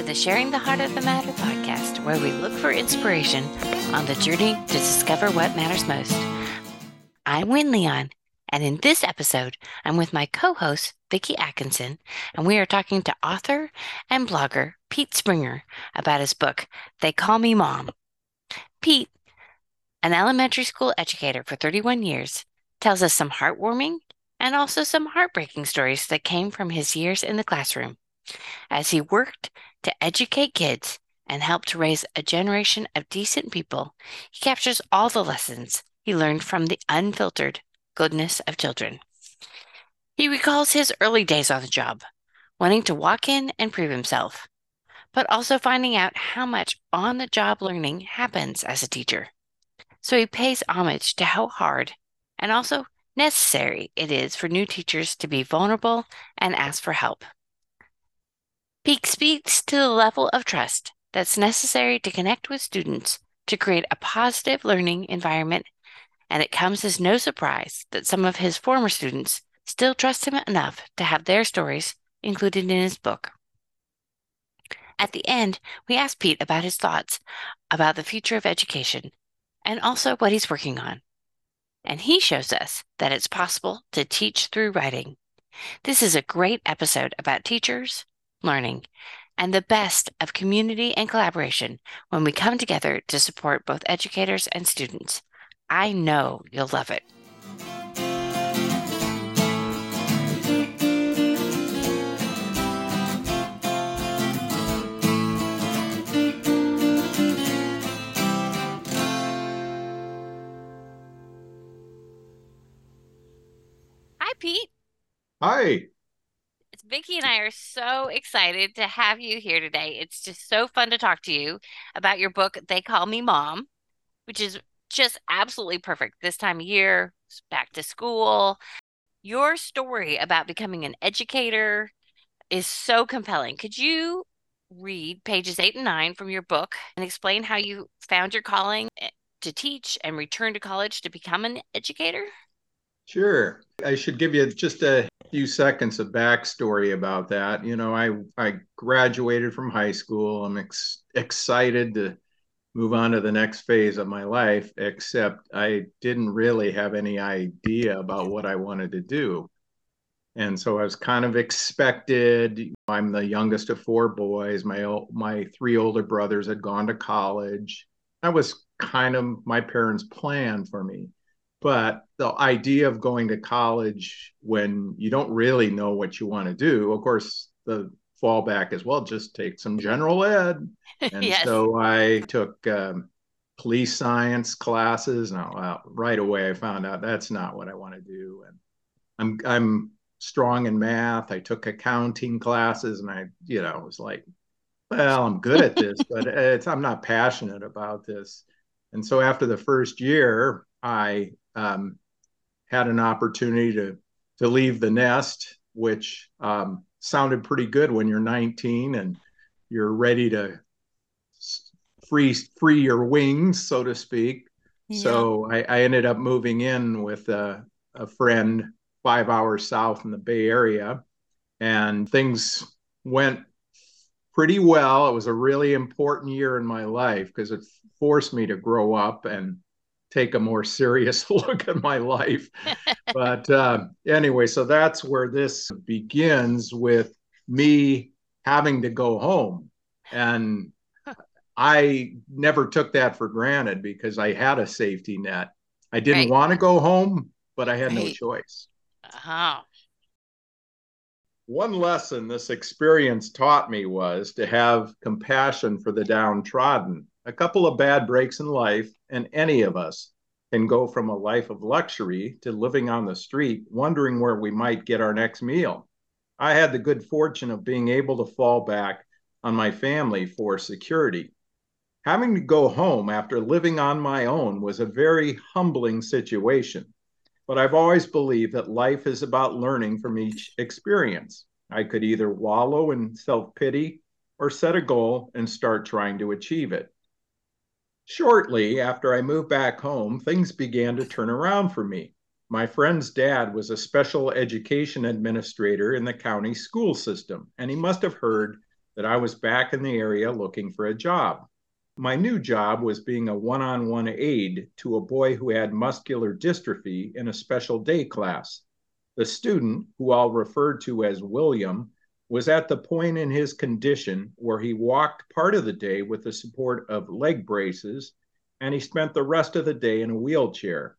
to the Sharing the Heart of the Matter podcast, where we look for inspiration on the journey to discover what matters most. I'm Wynne Leon, and in this episode, I'm with my co host, Vicki Atkinson, and we are talking to author and blogger Pete Springer about his book, They Call Me Mom. Pete, an elementary school educator for 31 years, tells us some heartwarming and also some heartbreaking stories that came from his years in the classroom. As he worked to educate kids and help to raise a generation of decent people, he captures all the lessons he learned from the unfiltered goodness of children. He recalls his early days on the job, wanting to walk in and prove himself, but also finding out how much on the job learning happens as a teacher. So he pays homage to how hard and also necessary it is for new teachers to be vulnerable and ask for help. Pete speaks to the level of trust that's necessary to connect with students to create a positive learning environment, and it comes as no surprise that some of his former students still trust him enough to have their stories included in his book. At the end, we ask Pete about his thoughts about the future of education and also what he's working on. And he shows us that it's possible to teach through writing. This is a great episode about teachers, learning, and the best of community and collaboration when we come together to support both educators and students. I know you'll love it. Hi, Pete. Hi. Vicki and I are so excited to have you here today. It's just so fun to talk to you about your book, They Call Me Mom, which is just absolutely perfect this time of year, back to school. Your story about becoming an educator is so compelling. Could you read pages eight and nine from your book and explain how you found your calling eh, to teach and return to college to become an educator? Sure. I should give you just a few seconds of backstory about that. You know, I I graduated from high school. I'm ex- excited to move on to the next phase of my life, except I didn't really have any idea about what I wanted to do. And so I was kind of expected. I'm the youngest of four boys. My my three older brothers had gone to college. That was kind of my parents' plan for me but the idea of going to college when you don't really know what you want to do of course the fallback is well just take some general ed. And yes. so i took um, police science classes and well, right away i found out that's not what i want to do. And i'm i'm strong in math. I took accounting classes and i you know was like well i'm good at this but it's i'm not passionate about this. And so after the first year i um, had an opportunity to to leave the nest, which um, sounded pretty good when you're 19 and you're ready to free free your wings, so to speak. Yeah. So I, I, ended up moving in with a, a friend five hours south in the Bay Area, and things went pretty well. It was a really important year in my life because it forced me to grow up and take a more serious look at my life. but uh, anyway, so that's where this begins with me having to go home. And I never took that for granted because I had a safety net. I didn't right. want to go home, but I had right. no choice. Uh-huh. One lesson this experience taught me was to have compassion for the downtrodden a couple of bad breaks in life, and any of us can go from a life of luxury to living on the street, wondering where we might get our next meal. I had the good fortune of being able to fall back on my family for security. Having to go home after living on my own was a very humbling situation, but I've always believed that life is about learning from each experience. I could either wallow in self pity or set a goal and start trying to achieve it. Shortly after I moved back home, things began to turn around for me. My friend's dad was a special education administrator in the county school system, and he must have heard that I was back in the area looking for a job. My new job was being a one on one aide to a boy who had muscular dystrophy in a special day class. The student, who I'll refer to as William, was at the point in his condition where he walked part of the day with the support of leg braces, and he spent the rest of the day in a wheelchair.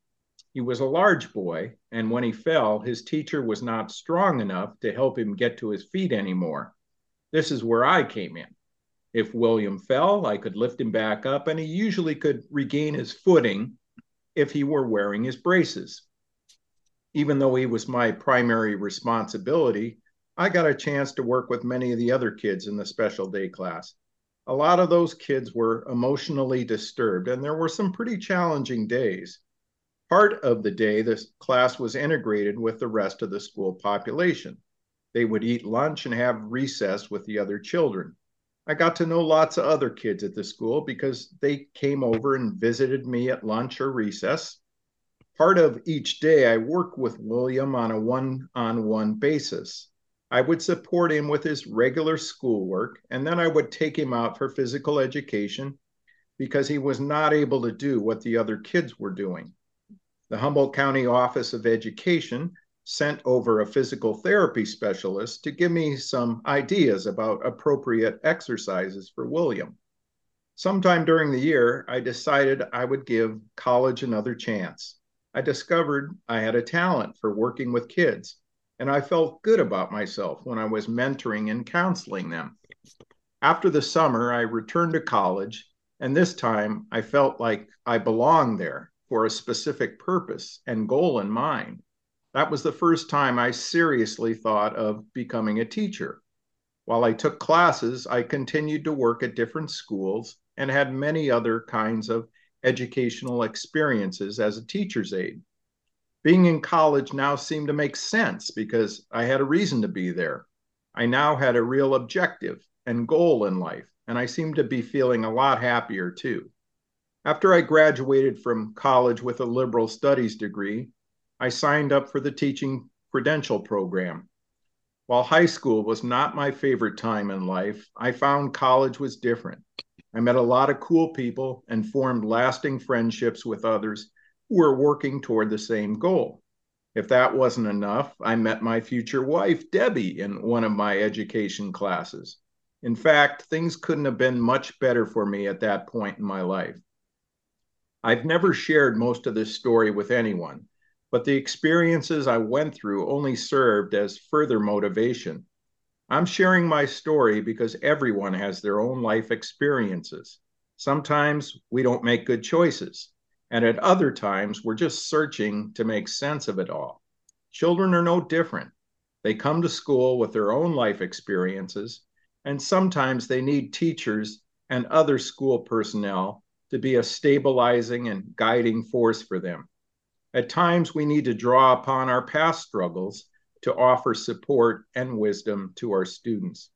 He was a large boy, and when he fell, his teacher was not strong enough to help him get to his feet anymore. This is where I came in. If William fell, I could lift him back up, and he usually could regain his footing if he were wearing his braces. Even though he was my primary responsibility, I got a chance to work with many of the other kids in the special day class. A lot of those kids were emotionally disturbed, and there were some pretty challenging days. Part of the day, the class was integrated with the rest of the school population. They would eat lunch and have recess with the other children. I got to know lots of other kids at the school because they came over and visited me at lunch or recess. Part of each day, I worked with William on a one on one basis. I would support him with his regular schoolwork, and then I would take him out for physical education because he was not able to do what the other kids were doing the Humboldt County Office of Education sent over a physical therapy specialist to give me some ideas about appropriate exercises for William. Sometime during the year, I decided I would give college another chance. I discovered I had a talent for working with kids, and I felt good about myself when I was mentoring and counseling them. After the summer, I returned to college, and this time I felt like I belonged there for a specific purpose and goal in mind. That was the first time I seriously thought of becoming a teacher. While I took classes, I continued to work at different schools and had many other kinds of educational experiences as a teacher's aide. Being in college now seemed to make sense because I had a reason to be there. I now had a real objective and goal in life, and I seemed to be feeling a lot happier too. After I graduated from college with a liberal studies degree, I signed up for the teaching credential program. While high school was not my favorite time in life, I found college was different. I met a lot of cool people and formed lasting friendships with others were working toward the same goal. If that wasn't enough, I met my future wife, Debbie, in one of my education classes. In fact, things couldn't have been much better for me at that point in my life. I've never shared most of this story with anyone, but the experiences I went through only served as further motivation. I'm sharing my story because everyone has their own life experiences. Sometimes we don't make good choices, and at other times we're just searching to make sense of it all. Children are no different. They come to school with their own life experiences, and sometimes they need teachers and other school personnel to be a stabilizing and guiding force for them. At times, we need to draw upon our past struggles to offer support and wisdom to our students.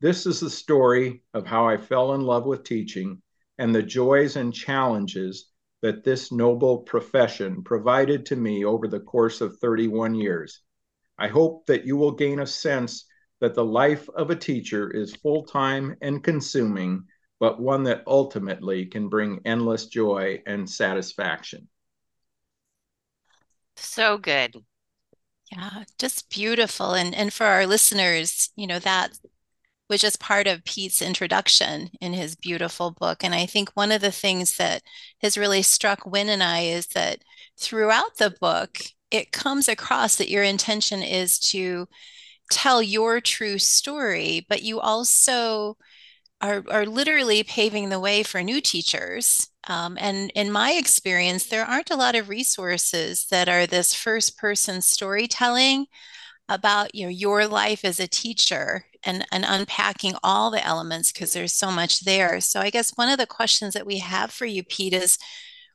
This is the story of how I fell in love with teaching and the joys and challenges that this noble profession provided to me over the course of 31 years. I hope that you will gain a sense that the life of a teacher is full time and consuming but one that ultimately can bring endless joy and satisfaction. So good. Yeah, just beautiful. And and for our listeners, you know, that was just part of Pete's introduction in his beautiful book. And I think one of the things that has really struck Wynne and I is that throughout the book, it comes across that your intention is to tell your true story, but you also are, are literally paving the way for new teachers. Um, and in my experience, there aren't a lot of resources that are this first person storytelling about you know, your life as a teacher and, and unpacking all the elements because there's so much there. So I guess one of the questions that we have for you, Pete, is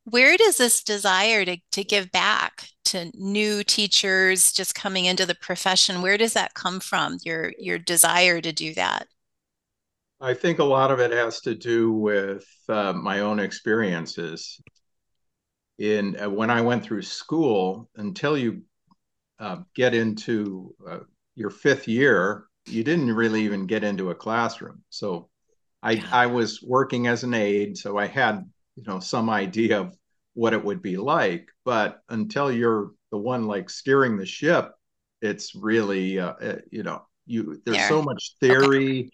where does this desire to, to give back to new teachers just coming into the profession, where does that come from? Your your desire to do that? I think a lot of it has to do with uh, my own experiences. In uh, when I went through school, until you uh, get into uh, your fifth year you didn't really even get into a classroom. So I Yeah. I was working as an aide, so I had you know some idea of what it would be like. But until you're the one like steering the ship, it's really uh, uh, you know you there's There. so much theory,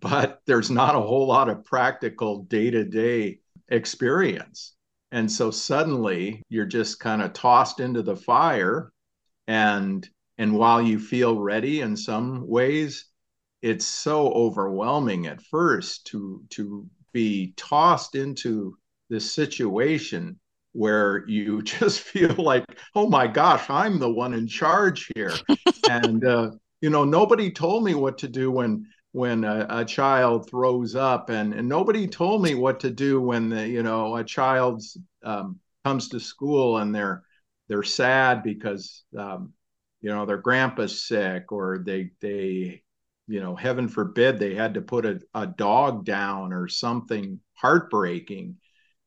but there's not a whole lot of practical day to day experience. And so suddenly you're just kind of tossed into the fire and and while you feel ready in some ways it's so overwhelming at first to to be tossed into this situation where you just feel like oh my gosh i'm the one in charge here. And uh, you know nobody told me what to do when when a, a child throws up and, and nobody told me what to do when the you know a child um, comes to school and they're they're sad because um, you know their grandpa's sick or they they you know heaven forbid they had to put a, a dog down or something heartbreaking.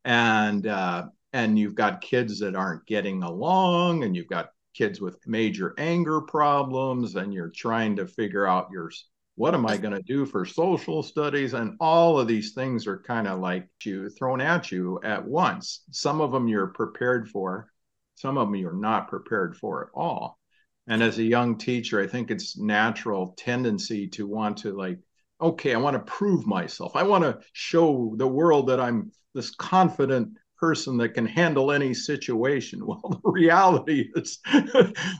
And uh, and you've got kids that aren't getting along and you've got kids with major anger problems and you're trying to figure out your what am i going to do for social studies? And all of these things are kind of like you thrown at you at once. Some of them you're prepared for some of them you're not prepared for at all and as a young teacher i think it's natural tendency to want to like okay i want to prove myself. I want to show the world that i'm this confident person that can handle any situation. Well the reality is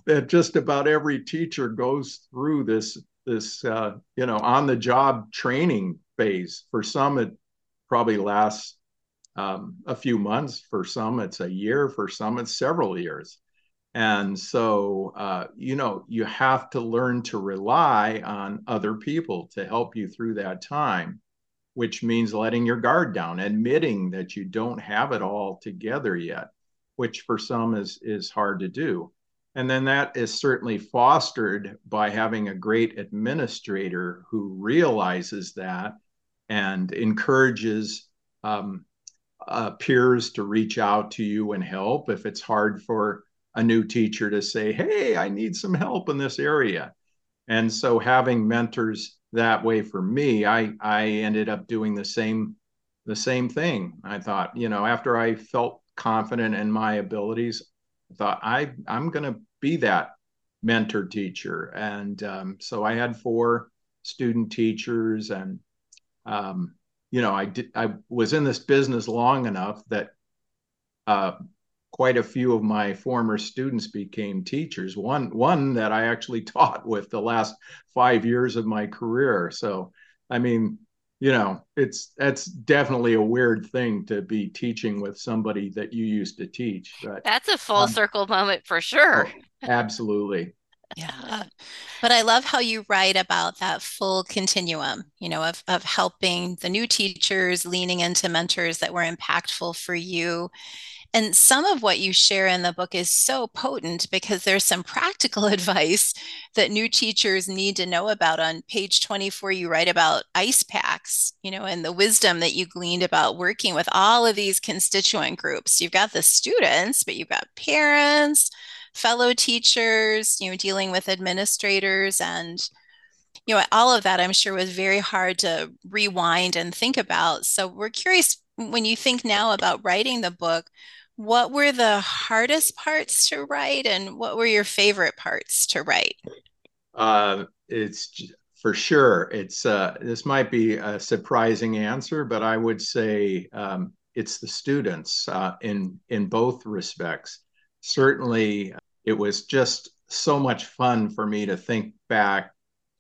that just about every teacher goes through this this uh, you know on the job training phase. For some it probably lasts um, a few months. For some it's a year. For some it's several years and so, uh, you know, you have to learn to rely on other people to help you through that time, which means letting your guard down, admitting that you don't have it all together yet, which for some is is hard to do. And then that is certainly fostered by having a great administrator who realizes that and encourages um, uh, peers to reach out to you and help if it's hard for a new teacher to say, Hey, I need some help in this area. And so having mentors that way for me, I, I ended up doing the same, the same thing. I thought, you know, after I felt confident in my abilities, I thought I, I'm going to be that mentor teacher. And um, so I had four student teachers and, um, you know, I did, I was in this business long enough that, uh, quite a few of my former students became teachers. One one that I actually taught with the last five years of my career. So, I mean, you know, it's that's definitely a weird thing to be teaching with somebody that you used to teach. But That's a full um, circle moment for sure. oh, absolutely. Yeah. But I love how you write about that full continuum, you know, of, of helping the new teachers, leaning into mentors that were impactful for you. And some of what you share in the book is so potent because there's some practical advice that new teachers need to know about. On page 24, you write about ice packs, you know, and the wisdom that you gleaned about working with all of these constituent groups. You've got the students, but you've got parents, fellow teachers, you know, dealing with administrators and you know, all of that I'm sure was very hard to rewind and think about. So we're curious when you think now about writing the book, what were the hardest parts to write and what were your favorite parts to write? Uh, it's for sure. It's uh, this might be a surprising answer, but I would say um, it's the students uh, in in both respects. Certainly, it was just so much fun for me to think back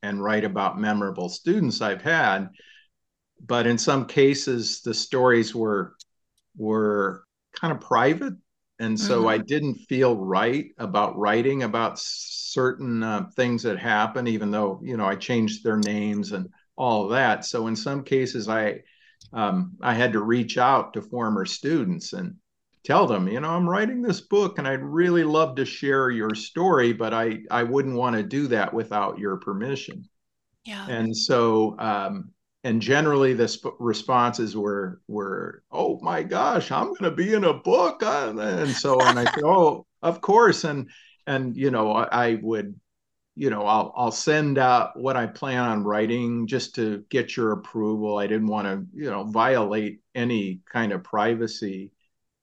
and write about memorable students I've had. But in some cases, the stories were were kind of private, and so Mhm. I didn't feel right about writing about certain uh, things that happened, even though you know I changed their names and all of that. So in some cases, I um, I had to reach out to former students and tell them, you know, I'm writing this book and I'd really love to share your story, but I I wouldn't want to do that without your permission. Yeah. And so um, and generally the sp- responses were were oh my gosh i'm going to be in a book uh, and so on i said oh of course and and you know I, I, would you know, I'll I'll send out what I plan on writing just to get your approval. I didn't want to, you know, violate any kind of privacy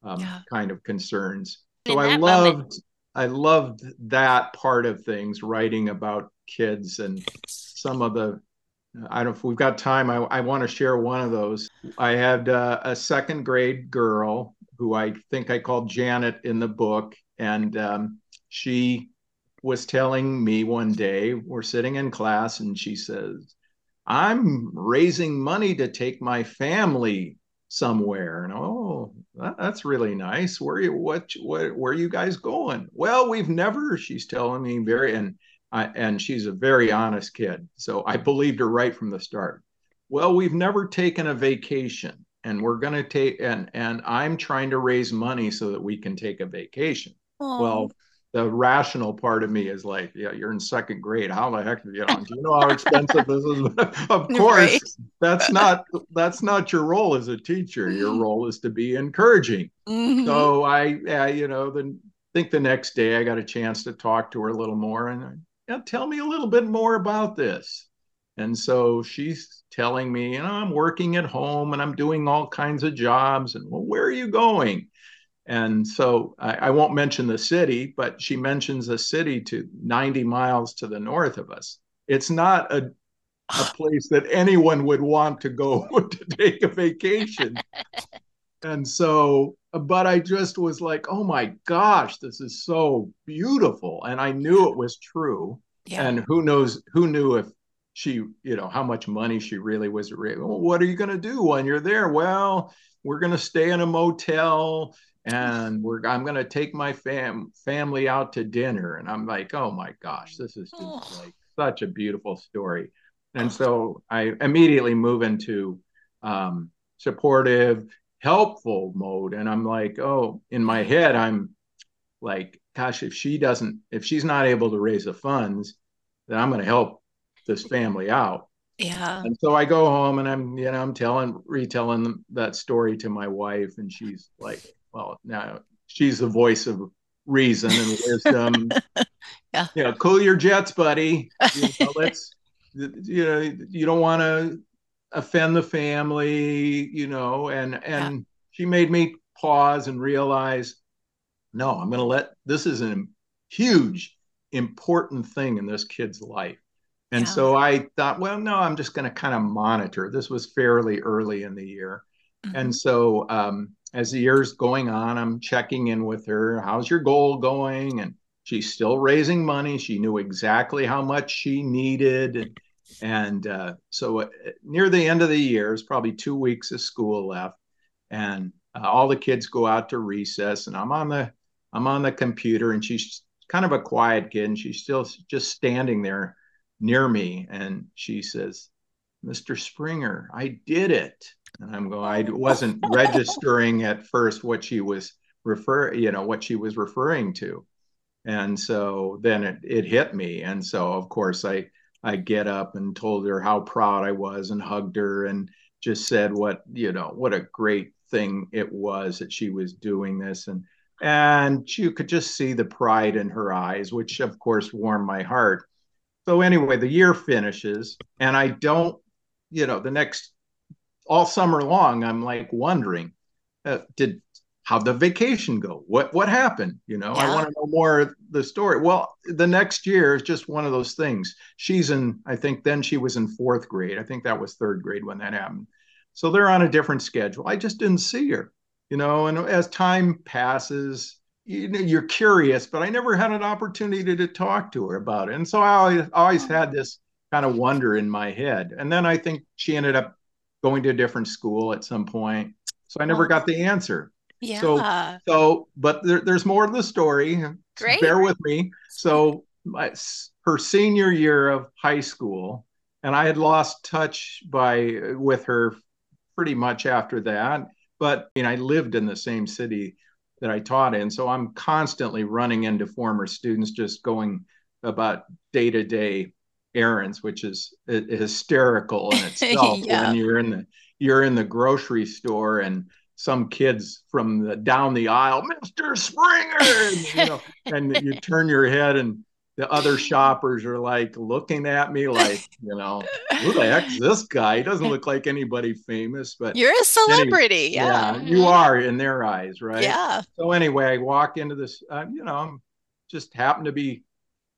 um, yeah. kind of concerns. So I loved moment. I loved that part of things, writing about kids and some of the. I don't know if we've got time. I, I want to share one of those. I had uh, a second grade girl who I think I called Janet in the book, and um, she was telling me one day, we're sitting in class, and she says, I'm raising money to take my family somewhere. And oh, that, that's really nice. Where you what, what where are you guys going? Well, we've never, she's telling me very and I, and she's a very honest kid. So I believed her right from the start. Well, we've never taken a vacation and we're going to take and and I'm trying to raise money so that we can take a vacation. Aww. Well, the rational part of me is like, yeah, you're in second grade. How the heck, you know, do you know how expensive this is? of course, right. that's not that's not your role as a teacher. Your mm-hmm. role is to be encouraging. Mm-hmm. So I, uh, you know, then think the next day I got a chance to talk to her a little more and yeah, tell me a little bit more about this. And so she's telling me, you know, I'm working at home and I'm doing all kinds of jobs. And well, where are you going? And so I, I, won't mention the city, but she mentions a city to 90 miles to the north of us. It's not a, a place that anyone would want to go to take a vacation. and so, but I just was like, oh my gosh, this is so beautiful. And I knew it was true. Yeah. And who knows, who knew if she, you know, how much money she really was. Well, what are you going to do when you're there? Well, we're going to stay in a motel and we're I'm gonna take my fam family out to dinner. And I'm like, oh my gosh, this is just like such a beautiful story. And so I immediately move into um, supportive, helpful mode. And I'm like, oh, in my head, I'm like, gosh, if she doesn't, if she's not able to raise the funds, then I'm going to help this family out. Yeah. And so I go home and I'm, you know, I'm telling, retelling that story to my wife, and she's like, well, now she's the voice of reason and wisdom. yeah. You know, cool your jets, buddy. You know, let's, you know, you don't want to offend the family, you know, and, and yeah. she made me pause and realize, no, I'm going to let, this is a huge, important thing in this kid's life. And yeah. so I thought, well, no, I'm just going to kind of monitor. This was fairly early in the year. Mm-hmm. And so um, as the year's going on, I'm checking in with her. How's your goal going? And she's still raising money. She knew exactly how much she needed. And, and uh, so uh, near the end of the year, it's probably two weeks of school left. And uh, all the kids go out to recess and I'm on the I'm on the computer and she's kind of a quiet kid and she's still just standing there near me and she says, Mr. Springer, I did it. And I'm going, I wasn't registering at first what she was refer, you know, what she was referring to. And so then it, it hit me. And so of course I I get up and told her how proud I was and hugged her and just said what, you know, what a great thing it was that she was doing this. And and you could just see the pride in her eyes, which of course warmed my heart. So anyway, the year finishes and I don't, you know, the next all summer long, I'm like wondering, uh, did how the vacation go? What what happened? You know, yeah. I want to know more of the story. Well, the next year is just one of those things. She's in, I think then she was in fourth grade. I think that was third grade when that happened. So they're on a different schedule. I just didn't see her, you know. And as time passes, you know, you're curious, but I never had an opportunity to, talk to her about it. And so I always, always had this kind of wonder in my head. And then I think she ended up going to a different school at some point. So I never got the answer. Yeah. So, so but there, there's more to the story. Great. Bear with me. So, my, her senior year of high school, and I had lost touch by uh, with her pretty much after that. But you know, I lived in the same city that I taught in, so I'm constantly running into former students, just going about day to day errands, which is hysterical in itself. yeah. When you're in the you're in the grocery store and some kids from the down the aisle, Mr. Springer, and, you know, and you turn your head and the other shoppers are like looking at me like, you know, who the heck's this guy? He doesn't look like anybody famous, but you're a celebrity. Anyway, yeah. yeah. you are in their eyes, right? Yeah. So anyway, I walk into this, uh, you know, I'm just happen to be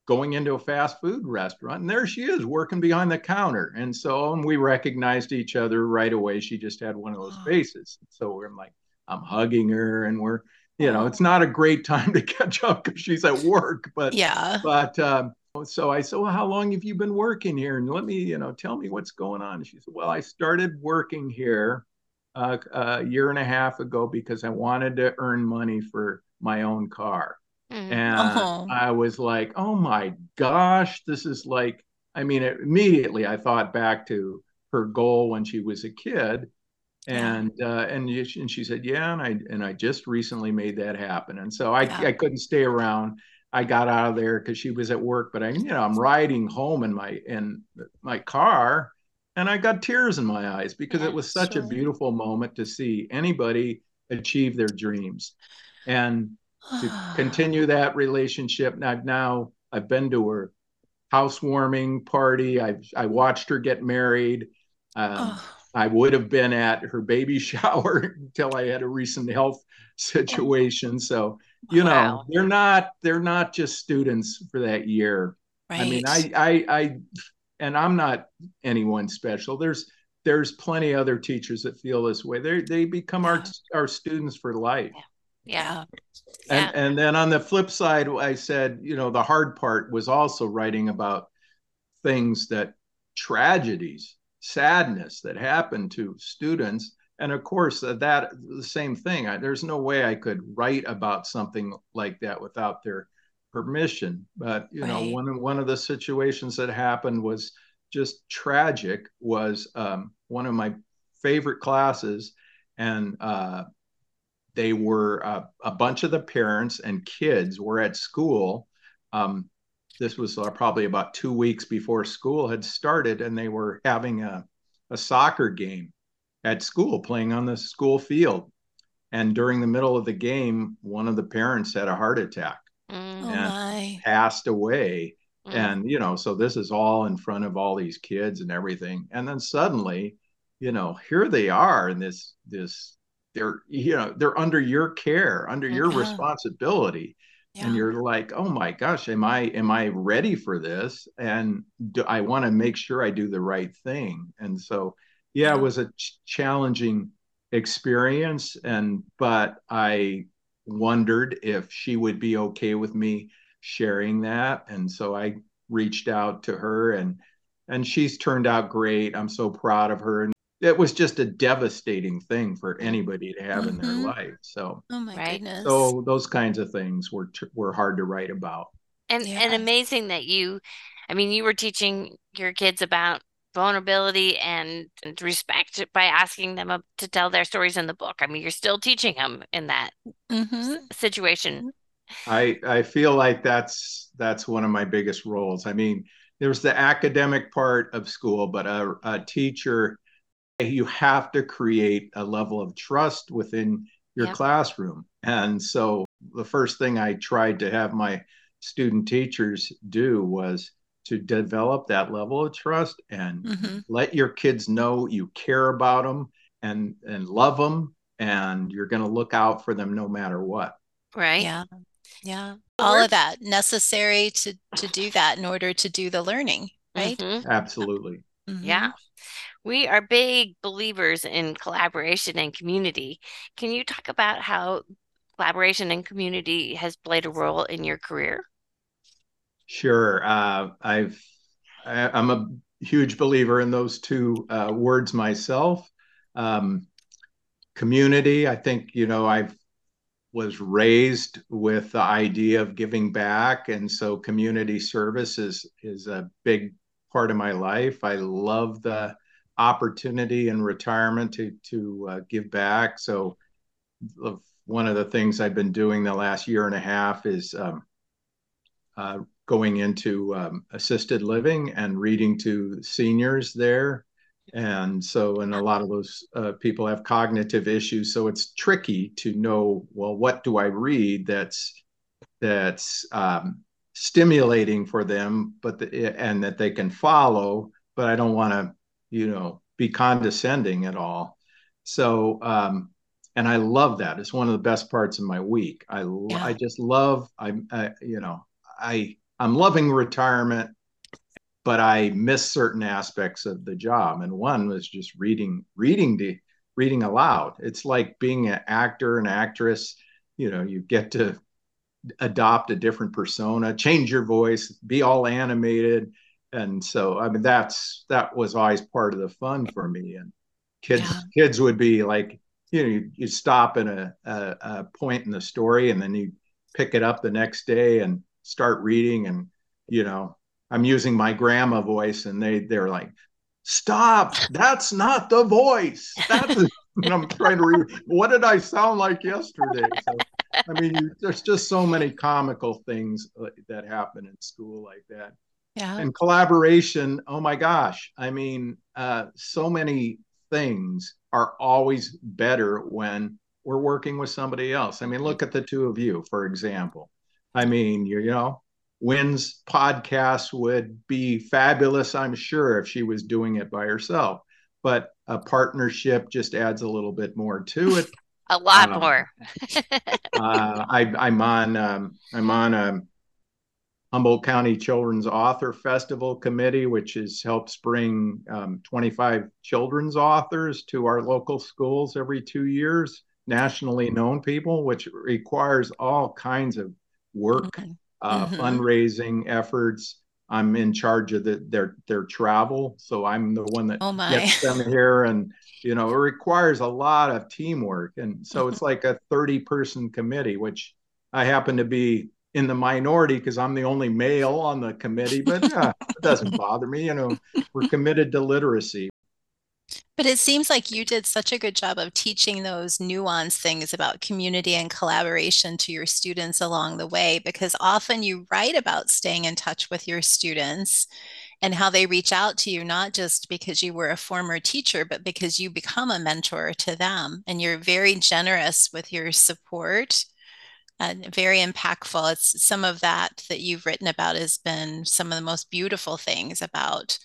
going into a fast food restaurant and there she is working behind the counter. And so and we recognized each other right away. She just had one of those faces. So we're like i'm hugging her and we're you know it's not a great time to catch up because she's at work but yeah. but um, so i said well how long have you been working here? And let me you know tell me what's going on. And she said well i started working here uh, a year and a half ago because i wanted to earn money for my own car Mm. And uh-huh. I was like, oh my gosh, this is like, I mean, it, immediately I thought back to her goal when she was a kid. And yeah. uh, and, and she said, yeah, and I and I just recently made that happen. And so I, yeah. I couldn't stay around. I got out of there because she was at work. But I, you know, I'm riding home in my in my car, and I got tears in my eyes because yeah, it was such sure. a beautiful moment to see anybody achieve their dreams. And to continue that relationship. Now, now I've been to her housewarming party. I've I watched her get married. Um. I would have been at her baby shower until I had a recent health situation. So you wow. know they're not they're not just students for that year. Right. I mean, I I I and I'm not anyone special. There's there's plenty other teachers that feel this way. They they become yeah. our our students for life. Yeah. Yeah. And, yeah. and then on the flip side, I said, you know, the hard part was also writing about things that tragedies, sadness that happened to students. And of course, uh, that the same thing. I, there's no way I could write about something like that without their permission. But you right. know, one of one of the situations that happened was just tragic. Was um, one of my favorite classes, and uh, they were uh, a bunch of the parents and kids were at school. Um, this was uh, probably about two weeks before school had started, and they were having a, a soccer game at school, playing on the school field. And during the middle of the game, one of the parents had a heart attack mm. and oh passed away. Mm. And, you know, so this is all in front of all these kids and everything. And then suddenly, you know, here they are in this this they're you know they're under your care under your uh-huh. responsibility. Yeah. and you're like oh my gosh am i am i ready for this? And do i want to make sure i do the right thing? And so yeah, it was a ch- challenging experience. And but i wondered if she would be okay with me sharing that. And so i reached out to her and and she's turned out great. I'm so proud of her it was just a devastating thing for anybody to have mm-hmm. in their mm-hmm. life. So, oh my right? goodness. So those kinds of things were were hard to write about. And yeah. and amazing that you, I mean, you were teaching your kids about vulnerability and, and respect by asking them to tell their stories in the book. I mean, you're still teaching them in that mm-hmm. situation. I I feel like that's that's one of my biggest roles. I mean, there's the academic part of school, but a, a teacher you have to create a level of trust within your classroom. And so the first thing I tried to have my student teachers do was to develop that level of trust and mm-hmm. let your kids know you care about them and and love them and you're going to look out for them no matter what. Right. Yeah. Yeah. All of that necessary to to do that in order to do the learning, right? Mm-hmm. Absolutely. Mm-hmm. Yeah. We are big believers in collaboration and community. Can you talk about how collaboration and community has played a role in your career? Sure. Uh, I've I, am a huge believer in those two uh, words myself. Um, community. I think you know I've was raised with the idea of giving back, and so community service is is a big part of my life. I love the opportunity in retirement to to uh, give back. So one of the things I've been doing the last year and a half is um, uh, going into um, assisted living and reading to seniors there. And so, and a lot of those uh, people have cognitive issues, so it's tricky to know. Well, what do I read that's that's um, stimulating for them, but the, and that they can follow. But I don't want to, you know, be condescending at all. So, um, and I love that. It's one of the best parts of my week. I yeah. I just love. I, I you know I I'm loving retirement, but I miss certain aspects of the job. And one was just reading reading the reading aloud. It's like being an actor, an actress. You know, you get to adopt a different persona, change your voice, be all animated. And so, I mean, that's that was always part of the fun for me. And kids, yeah. kids would be like, you know, you, you stop in a, a, a point in the story, and then you pick it up the next day and start reading. And you know, I'm using my grandma voice, and they they're like, "Stop! That's not the voice." That's and I'm trying to read. What did I sound like yesterday? So, I mean, you, there's just so many comical things uh, that happen in school like that. Yeah. And collaboration. Oh my gosh! I mean, uh, so many things are always better when we're working with somebody else. I mean, look at the two of you, for example. I mean, you, you know, Wynne's podcast would be fabulous, I'm sure, if she was doing it by herself. But a partnership just adds a little bit more to it. a lot um, more. uh, I, am on. Um, I'm on a Humboldt County Children's Author Festival Committee, which is helps bring um, 25 children's authors to our local schools every two years, nationally known people, which requires all kinds of work, mm-hmm. Uh, mm-hmm. fundraising efforts. I'm in charge of the, their their travel, so I'm the one that oh gets them here, and you know it requires a lot of teamwork, and so it's like a 30 person committee, which I happen to be in the minority because I'm the only male on the committee, but yeah, it doesn't bother me. You know, we're committed to literacy. But it seems like you did such a good job of teaching those nuanced things about community and collaboration to your students along the way, because often you write about staying in touch with your students and how they reach out to you, not just because you were a former teacher, but because you become a mentor to them. And you're very generous with your support and very impactful. It's some of that that you've written about has been some of the most beautiful things about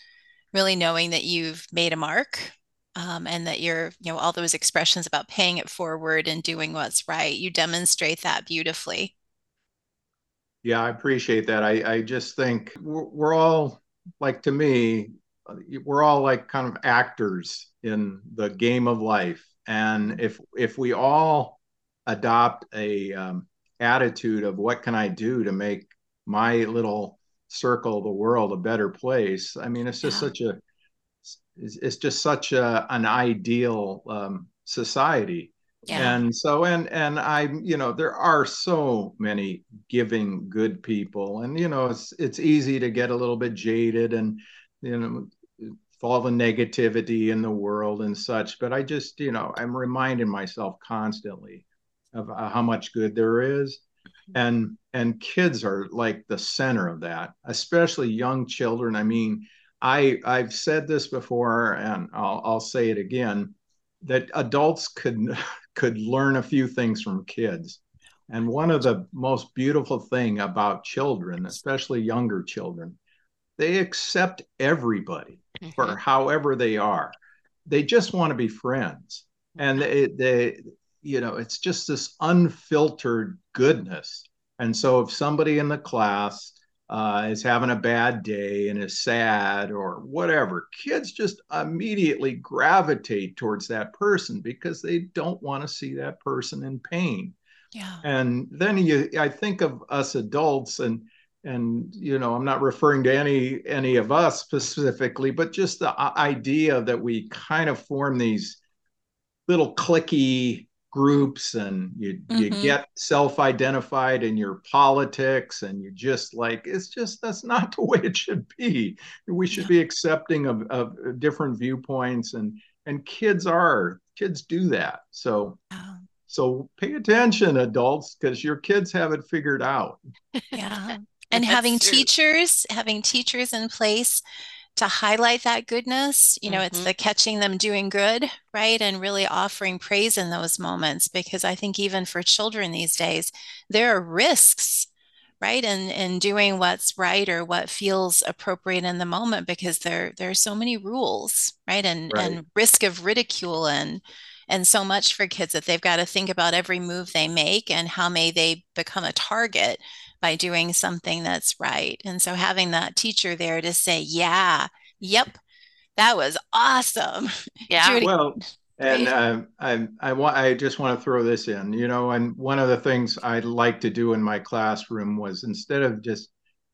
really knowing that you've made a mark um, and that you're, you know, all those expressions about paying it forward and doing what's right. You demonstrate that beautifully. Yeah, I appreciate that. I, I just think we're, we're all like to me, we're all like kind of actors in the game of life. And if if we all adopt a um, attitude of what can I do to make my little circle of the world a better place. I mean, it's just yeah. such a it's, it's, just such a an ideal um, society. Yeah. And so and and I you know there are so many giving good people and you know it's it's easy to get a little bit jaded and you know all the negativity in the world and such but I just you know I'm reminding myself constantly of uh, how much good there is. And and kids are like the center of that especially young children. I mean i i've said this before and i'll, I'll say it again that adults could could learn a few things from kids. And one of the most beautiful thing about children especially younger children they accept everybody mm-hmm. for however they are. They just want to be friends. And they, they you know, it's just this unfiltered goodness. And so if somebody in the class uh, is having a bad day and is sad or whatever, kids just immediately gravitate towards that person because they don't want to see that person in pain. Yeah. And then you, I think of us adults and and you know i'm not referring to any any of us specifically but just the uh, idea that we kind of form these little clicky groups and you mm-hmm. you get self-identified in your politics and you just like it's just that's not the way it should be. We should be accepting of, of different viewpoints and and kids are kids do that. So so pay attention adults because your kids have it figured out. Yeah. And having true. teachers having teachers in place to highlight that goodness. You know, mm-hmm. it's the catching them doing good, right? And really offering praise in those moments because I think even for children these days, there are risks right and and doing what's right or what feels appropriate in the moment because there there are so many rules right and right. and risk of ridicule and and so much for kids that they've got to think about every move they make and how may they become a target by doing something that's right and so having that teacher there to say yeah yep that was awesome yeah Judy. well and uh, I, I want, I just want to throw this in, you know, and one of the things I like to do in my classroom was instead of just,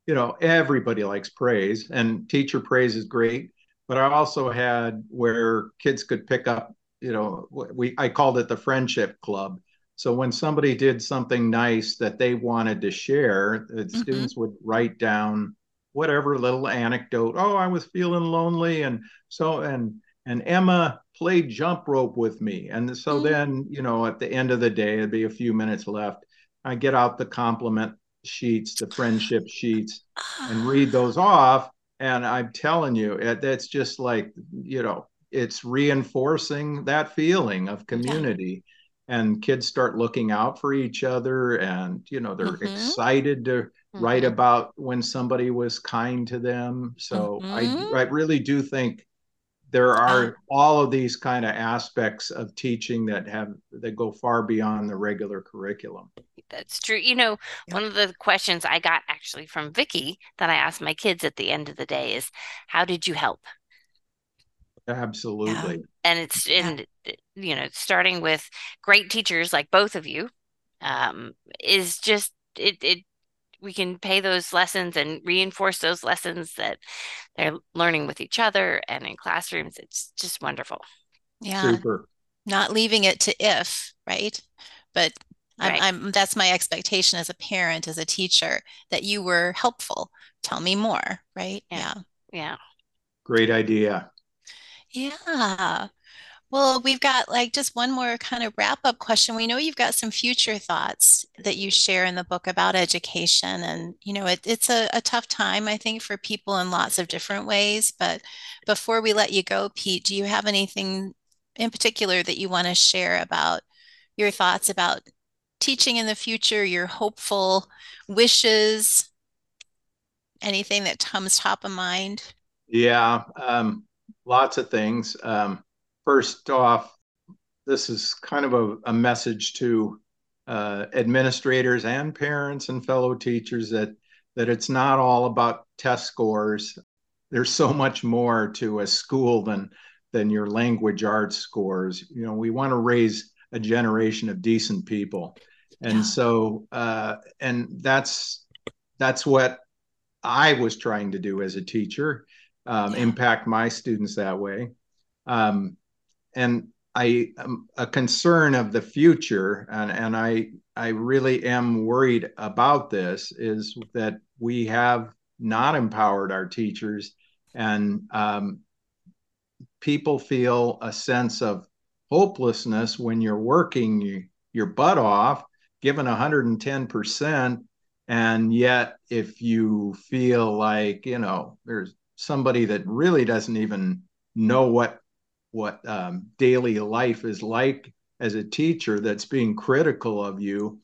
you know, everybody likes praise and teacher praise is great, but I also had where kids could pick up, you know, we, I called it the friendship club. So when somebody did something nice that they wanted to share, the mm-hmm. students would write down whatever little anecdote. Oh, I was feeling lonely, and so and and Emma played jump rope with me. And so mm-hmm. then, you know, at the end of the day, it'd be a few minutes left. I get out the compliment sheets, the friendship sheets, and read those off. And I'm telling you, it, it's just like, you know, it's reinforcing that feeling of community. Yeah. And kids start looking out for each other, and you know they're mm-hmm. excited to mm-hmm. write about when somebody was kind to them. So I, mm-hmm. I really do think there are all of these kind of aspects of teaching that have that go far beyond the regular curriculum that's true you know yeah. one of the questions i got actually from vicki that i asked my kids at the end of the day is how did you help absolutely yeah. and it's in yeah. you know starting with great teachers like both of you um, is just it, it we can pay those lessons and reinforce those lessons that they're learning with each other and in classrooms. It's just wonderful. Yeah. Super. Not leaving it to if, right? But I'm, right. I'm that's my expectation as a parent, as a teacher, that you were helpful. Tell me more, right? Yeah. Yeah. yeah. Great idea. Yeah. Well, we've got like just one more kind of wrap up question. We know you've got some future thoughts that you share in the book about education. And, you know, it, it's a, a tough time, I think, for people in lots of different ways. But before we let you go, Pete, do you have anything in particular that you want to share about your thoughts about teaching in the future, your hopeful wishes, anything that comes top of mind? Yeah, um, lots of things. Um, first off, this is kind of a, a message to uh, administrators and parents and fellow teachers that that it's not all about test scores. There's so much more to a school than than your language arts scores. You know, we want to raise a generation of decent people, and yeah. so uh, and that's that's what I was trying to do as a teacher, um, yeah. impact my students that way. Um, and I am a concern of the future, and, and I I really am worried about this is that we have not empowered our teachers, and um, people feel a sense of hopelessness when you're working your butt off, given 110%, and yet if you feel like you know there's somebody that really doesn't even know what what um, daily life is like as a teacher that's being critical of you.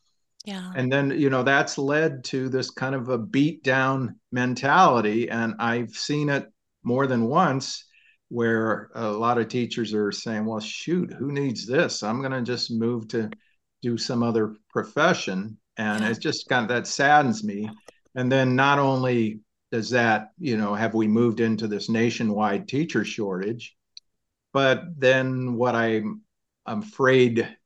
Yeah. And then you know that's led to this kind of a beat down mentality. And i've seen it more than once where a lot of teachers are saying well shoot who needs this? I'm going to just move to do some other profession. And yeah. it's just kind of that saddens me. And then not only does that you know have we moved into this nationwide teacher shortage but then what I'm, afraid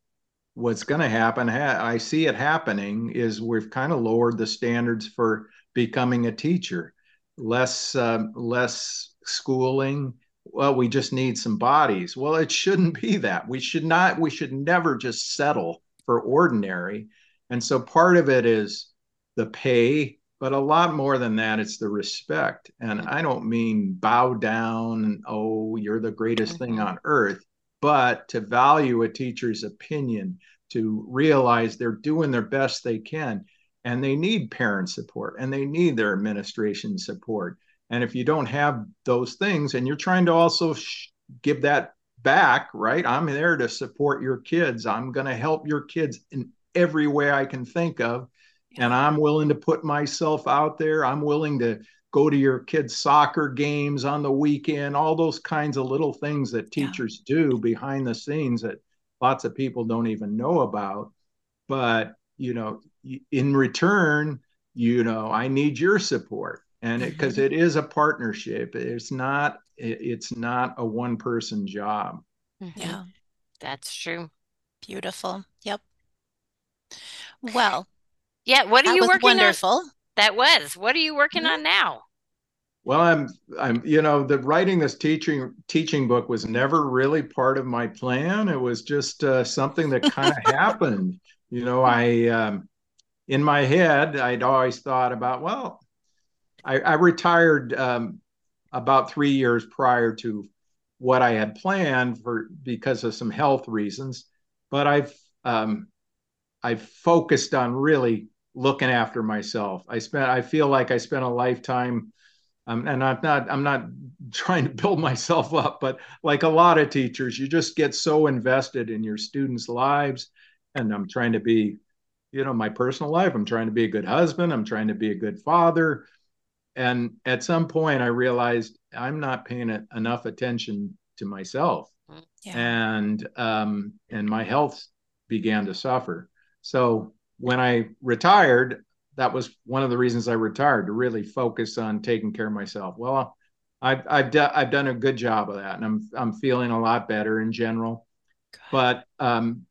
what's going to happen, I see it happening, is we've kind of lowered the standards for becoming a teacher. Less, uh, less schooling. Well, we just need some bodies. Well, it shouldn't be that. We should not. We should never just settle for ordinary. And so part of it is the pay but a lot more than that it's the respect. And i don't mean bow down and oh you're the greatest thing mm-hmm. on earth but to value a teacher's opinion to realize they're doing their best they can and they need parent support and they need their administration support. And if you don't have those things and you're trying to also sh- give that back right? I'm there to support your kids. I'm going to help your kids in every way i can think of and I'm willing to put myself out there. I'm willing to go to your kids' soccer games on the weekend, all those kinds of little things that teachers yeah. do behind the scenes that lots of people don't even know about. But, you know, in return, you know, I need your support. And because it, it is a partnership, it's not it's not a one person job. Mm-hmm. Yeah, that's true. Beautiful. Yep. Well, yeah. What are you working wonderful. on? That was. What are you working mm-hmm. on now? Well, I'm, I'm, you know, the writing this teaching teaching book was never really part of my plan. It was just uh, something that kind of happened. You know, I, um, in my head, I'd always thought about, well, I, I retired um, about three years prior to what I had planned for because of some health reasons, but I've um, I've focused on really looking after myself. I spent I feel like I spent a lifetime um, and I'm not I'm not trying to build myself up, but like a lot of teachers, you just get so invested in your students' lives. And I'm trying to be, you know, my personal life. I'm trying to be a good husband. I'm trying to be a good father. And at some point, I realized I'm not paying enough attention to myself, yeah. and um, and my health began to suffer. So when I retired, that was one of the reasons I retired to really focus on taking care of myself. Well, I've I've, do, I've done a good job of that, and I'm I'm feeling a lot better in general. But um,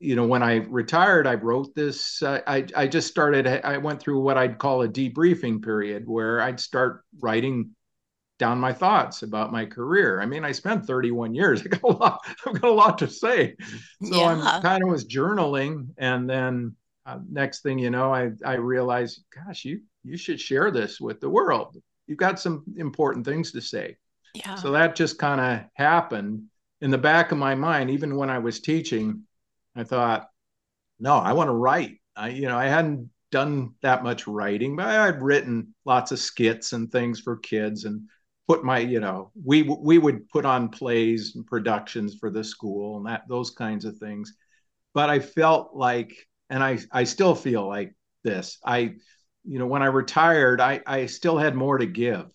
you know, when I retired, I wrote this. Uh, I I just started. I went through what I'd call a debriefing period, where I'd start writing down my thoughts about my career. I mean, I spent 31 years. I got a lot. I've got a lot to say. So yeah. I'm kind of was journaling, and then uh, next thing you know, I I realized, gosh, you you should share this with the world. You've got some important things to say. Yeah. So that just kind of happened in the back of my mind. Even when I was teaching, I thought, no, I want to write. I you know I hadn't done that much writing, but I'd written lots of skits and things for kids and put my you know we we would put on plays and productions for the school and that those kinds of things but i felt like and I I still feel like this. I you know when I retired, I I still had more to give,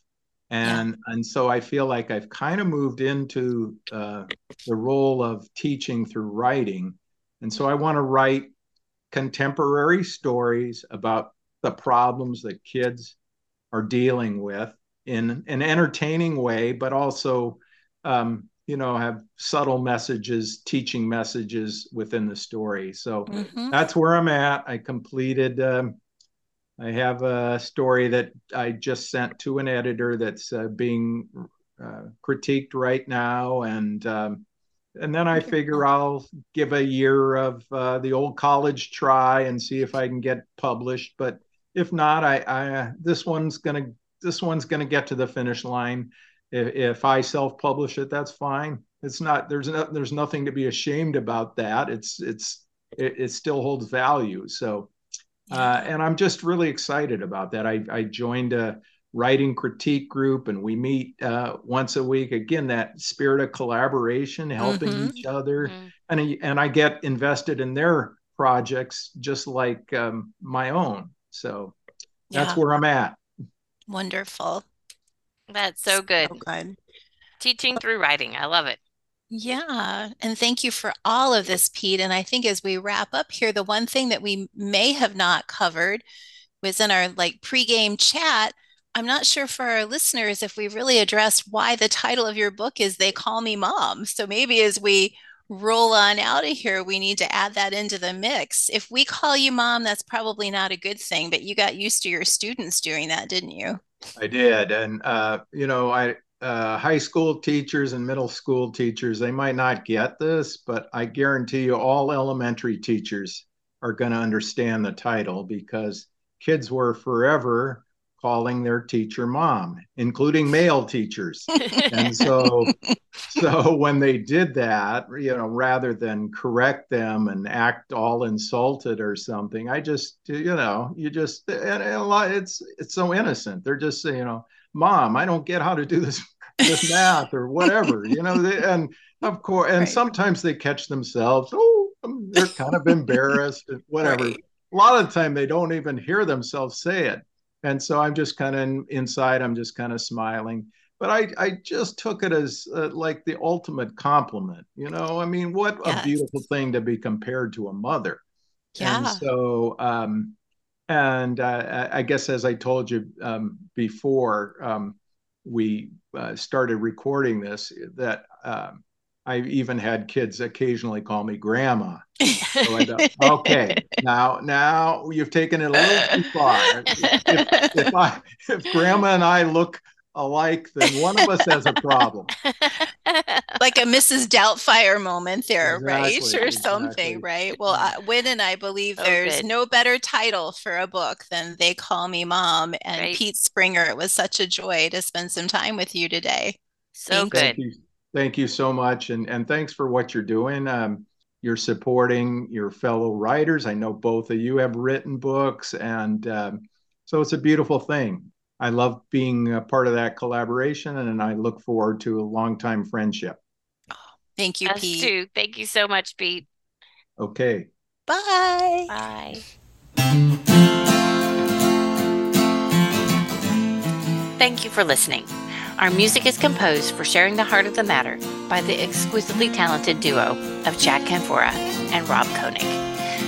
and yeah. and so I feel like I've kind of moved into uh, the role of teaching through writing, and so I want to write contemporary stories about the problems that kids are dealing with in an entertaining way, but also um, you know have subtle messages teaching messages within the story. So mm-hmm. that's where i'm at. I completed um, i have a story that i just sent to an editor that's uh, being uh, critiqued right now. And um, and then i figure i'll give a year of uh, the old college try and see if i can get published. But if not i, I this one's gonna this one's gonna get to the finish line if, if I self-publish it, that's fine. It's not there's no, there's nothing to be ashamed about that. It's it's it, it still holds value. So, uh, and I'm just really excited about that. I I joined a writing critique group, and we meet uh, once a week. Again, that spirit of collaboration, helping mm-hmm. each other, mm-hmm. and and I get invested in their projects just like um, my own. So that's yeah. where I'm at. Wonderful. That's so good. Oh, so good. Teaching through writing. I love it. Yeah. And thank you for all of this, Pete. And I think as we wrap up here, the one thing that we may have not covered was in our like pregame chat. I'm not sure for our listeners if we really addressed why the title of your book is They Call Me Mom. So maybe as we roll on out of here, we need to add that into the mix. If we call you mom, that's probably not a good thing, but you got used to your students doing that, didn't you? I did, and uh, you know, I uh, high school teachers and middle school teachers they might not get this, but I guarantee you, all elementary teachers are going to understand the title because kids were forever calling their teacher mom, including male teachers. and so so when they did that, you know, rather than correct them and act all insulted or something, I just, you know, you just and, a lot it's it's so innocent. They're just saying, you know, mom, I don't get how to do this this math or whatever, you know, they, and of course, and right. sometimes they catch themselves, oh, um, they're kind of embarrassed, whatever. Right. a lot of the time they don't even hear themselves say it. And so I'm just kind of inside, I'm just kind of smiling. But I, I just took it as uh, like the ultimate compliment. You know, I mean, what yes. a beautiful thing to be compared to a mother. Yeah. And so, um, and uh, I guess as I told you um, before um, we uh, started recording this, that um, I even had kids occasionally call me grandma. So thought, okay, now now you've taken it a little too far. If, if, I, if grandma and I look alike, then one of us has a problem. like a Mrs. Doubtfire moment there, exactly, right? Or exactly. something, right? Well, uh, Wynne and I believe oh, there's good. no better title for a book than They Call Me Mom. And right. Pete Springer, it was such a joy to spend some time with you today. So Thank good. You. Thank you so much. And, and thanks for what you're doing. Um, you're supporting your fellow writers. I know both of you have written books. And um, so it's a beautiful thing. I love being a part of that collaboration, and I look forward to a long time friendship. Thank you, Us Pete. Too. Thank you so much, Pete. Okay. Bye. Bye. Thank you for listening. Our music is composed for Sharing the Heart of the Matter by the exquisitely talented duo of Jack Canfora and Rob Koenig.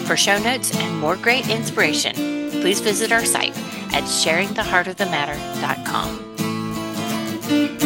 For show notes and more great inspiration, please visit our site at sharingtheheartofthematter.com.